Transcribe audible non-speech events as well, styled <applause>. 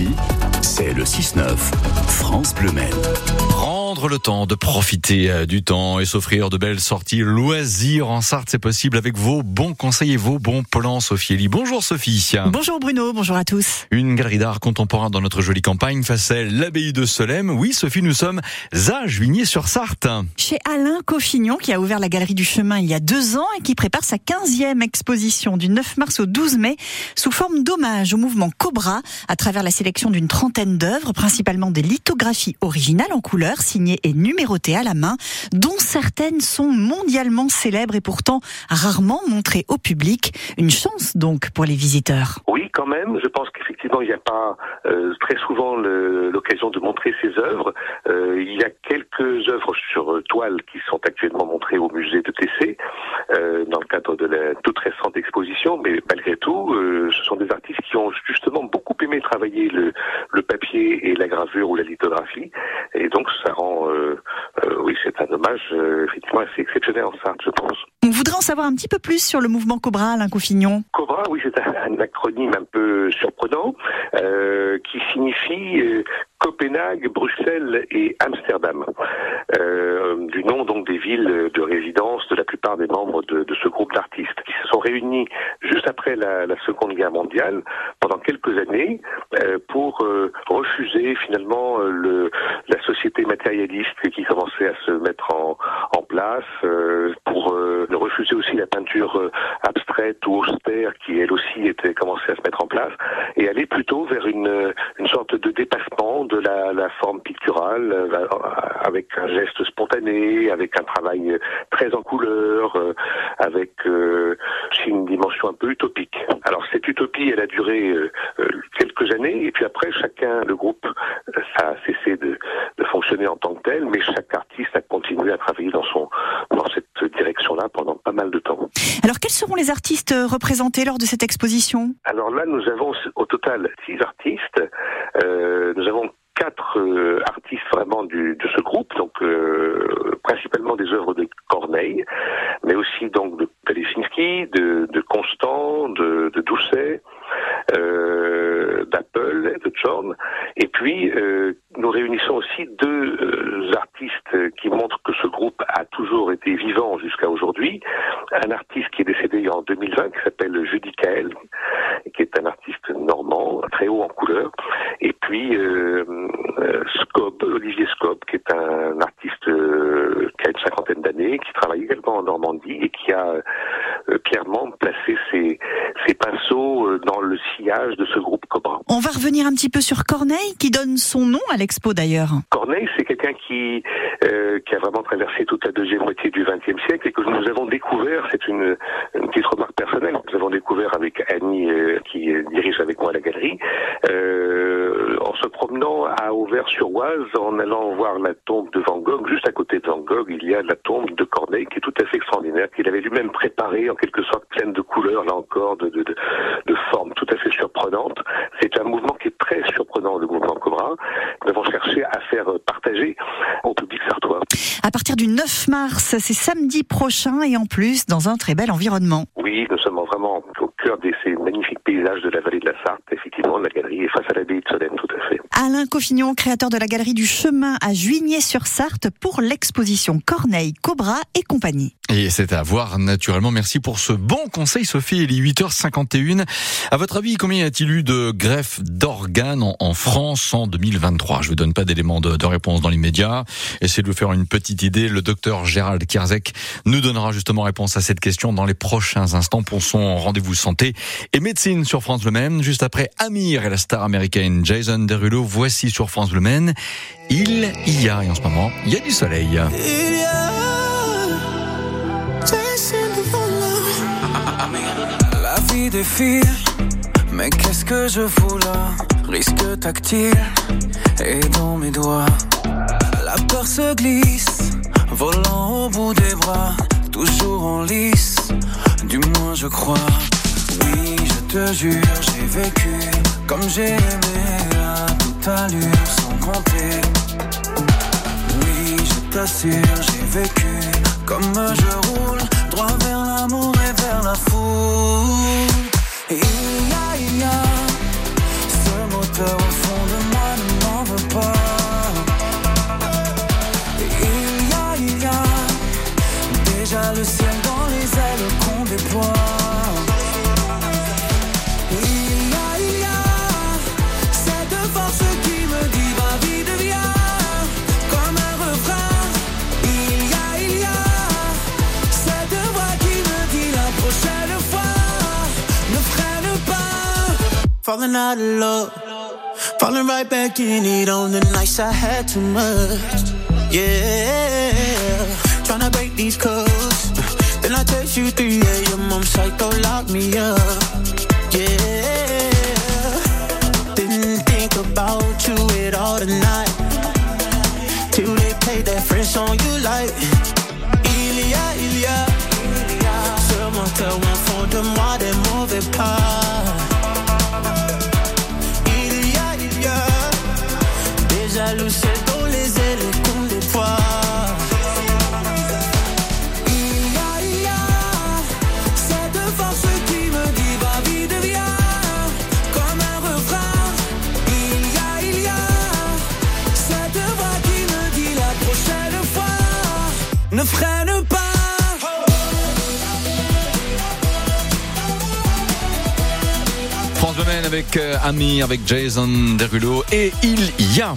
Ici, c'est le 6-9, France Bleu Maine. Prendre le temps de profiter euh, du temps et s'offrir de belles sorties loisirs en Sarthe, c'est possible avec vos bons conseils et vos bons plans, Sophie Elie. Bonjour Sophie. Bonjour Bruno, bonjour à tous. Une galerie d'art contemporain dans notre jolie campagne face à l'abbaye de Solem. Oui, Sophie, nous sommes à Juigné-sur-Sarthe. Chez Alain Coffignon, qui a ouvert la galerie du chemin il y a deux ans et qui prépare sa 15e exposition du 9 mars au 12 mai sous forme d'hommage au mouvement Cobra à travers la sélection d'une trentaine d'œuvres, principalement des lithographies originales en couleur, signées et numérotées à la main, dont certaines sont mondialement célèbres et pourtant rarement montrées au public. Une chance donc pour les visiteurs. Oui, quand même. Je pense qu'effectivement, il n'y a pas euh, très souvent l'occasion de montrer ces œuvres. Euh, il y a quelques œuvres sur toile qui sont actuellement montrées au musée de Tessé euh, dans le cadre de la toute récente exposition, mais malgré tout, ce sont des artistes qui ont justement beaucoup aimé travailler le, le papier et la gravure ou la lithographie, et donc ça rend, oui, c'est un hommage effectivement assez exceptionnel en Sarthe, je pense. On voudrait en savoir un petit peu plus sur le mouvement Cobra, Alain. Cobra, oui, c'est un, un, acronyme un peu surprenant euh, qui signifie euh, Copenhague, Bruxelles et Amsterdam, euh, du nom donc des villes de résidence de la plupart des membres de, de ce groupe d'artistes qui se sont réunis juste après la, Seconde Guerre mondiale pendant quelques années euh, pour euh, refuser finalement le, la société matérialiste qui commençait à se mettre en, en place, pour refuser aussi la peinture abstraite ou austère qui elle aussi était commencée à se mettre en place et aller plutôt vers une, une sorte de dépassement de la, forme picturale euh, avec un geste spontané, avec un travail très en couleur, euh, avec euh, une dimension un peu utopique. Alors cette utopie, elle a duré quelques années et puis après chacun, le groupe, ça a cessé de fonctionner en tant que tel, mais chaque artiste a continué à travailler dans son dans cette direction-là pendant pas mal de temps. Alors quels seront les artistes représentés lors de cette exposition? Alors là, nous avons au total six artistes. Euh, nous avons quatre euh, artistes vraiment de ce groupe, donc euh, principalement des œuvres de Corneille, mais aussi donc de Pelesinski, de, de Constant, de, Doucet, euh, d'Apple, de John. Et puis, euh, nous réunissons aussi deux euh, artistes qui montrent que ce groupe a toujours été vivant jusqu'à aujourd'hui. Un artiste décédé en 2020, qui s'appelle Judy Kael, qui est un artiste normand, très haut en couleur. Et puis, euh, euh Olivier Scob, qui est un artiste qui a une cinquantaine d'années, qui travaille également en Normandie et qui a clairement placé ses, ses pinceaux dans le sillage de ce groupe Cobra. On va revenir un petit peu sur Corneille, qui donne son nom à l'expo d'ailleurs. Corneille, c'est quelqu'un qui euh, qui a vraiment traversé toute la deuxième moitié du XXe siècle et que nous avons découvert. C'est une, une, petite remarque personnelle. Découvert avec Annie, euh, qui dirige avec moi la galerie, euh, en se promenant à Auvers-sur-Oise, en allant voir la tombe de Van Gogh. Juste à côté de Van Gogh, il y a la tombe de Corneille, qui est tout à fait extraordinaire, qu'il avait lui-même préparée en quelque sorte pleine de couleurs, là encore, de, de, de, de formes tout à fait surprenantes. C'est un mouvement qui est très surprenant, le mouvement Cobra. Nous avons cherché à faire partager au public sartois. À partir du 9 mars, c'est samedi prochain et en plus dans un très bel environnement. Oui, nous au cœur de ces magnifiques paysages de la vallée de la Sarthe. Effectivement, la galerie est face à l'abbaye de Solène, tout à fait. Alain Coffignon, créateur de la galerie du chemin à Juigné-sur-Sarthe pour l'exposition Corneille, Cobra et compagnie. Et c'est à voir naturellement. Merci pour ce bon conseil, Sophie. Il est 8h51. À votre avis, combien y a-t-il eu de greffes d'organes en, en, France en 2023 Je ne vous donne pas d'éléments de, de, réponse dans l'immédiat. Essayez de vous faire une petite idée. Le docteur Gérald Kierzek nous donnera justement réponse à cette question dans les prochains instants pour son rendez-vous santé et médecine sur France Le Même. Juste après Amir et la star américaine Jason Derulo, voici sur France Le Même. Il y a, et en ce moment, il y a du soleil. Il y a... <laughs> La vie défile, mais qu'est-ce que je fous là? Risque tactile et dans mes doigts. La peur se glisse, volant au bout des bras, toujours en lice, du moins je crois. Oui, je te jure, j'ai vécu comme j'ai aimé à toute allure sans compter. Oui, je t'assure, j'ai vécu comme je roule droit vers l'amour C'est un dans les ailes qu'on déploie. Il y a, il y a. C'est de voir ce qui me dit ma vie devient. Comme un refrain. Il y a, il y a. C'est de voir qui me dit la prochaine fois. Ne prenez pas. Fallen out de l'eau. Fallen right back in it. On est nice, ça a été marqué. Yeah. three, your mom psycho, lock me up. ne freine pas. France Domaine avec euh, Ami, avec Jason Derulo et il y a.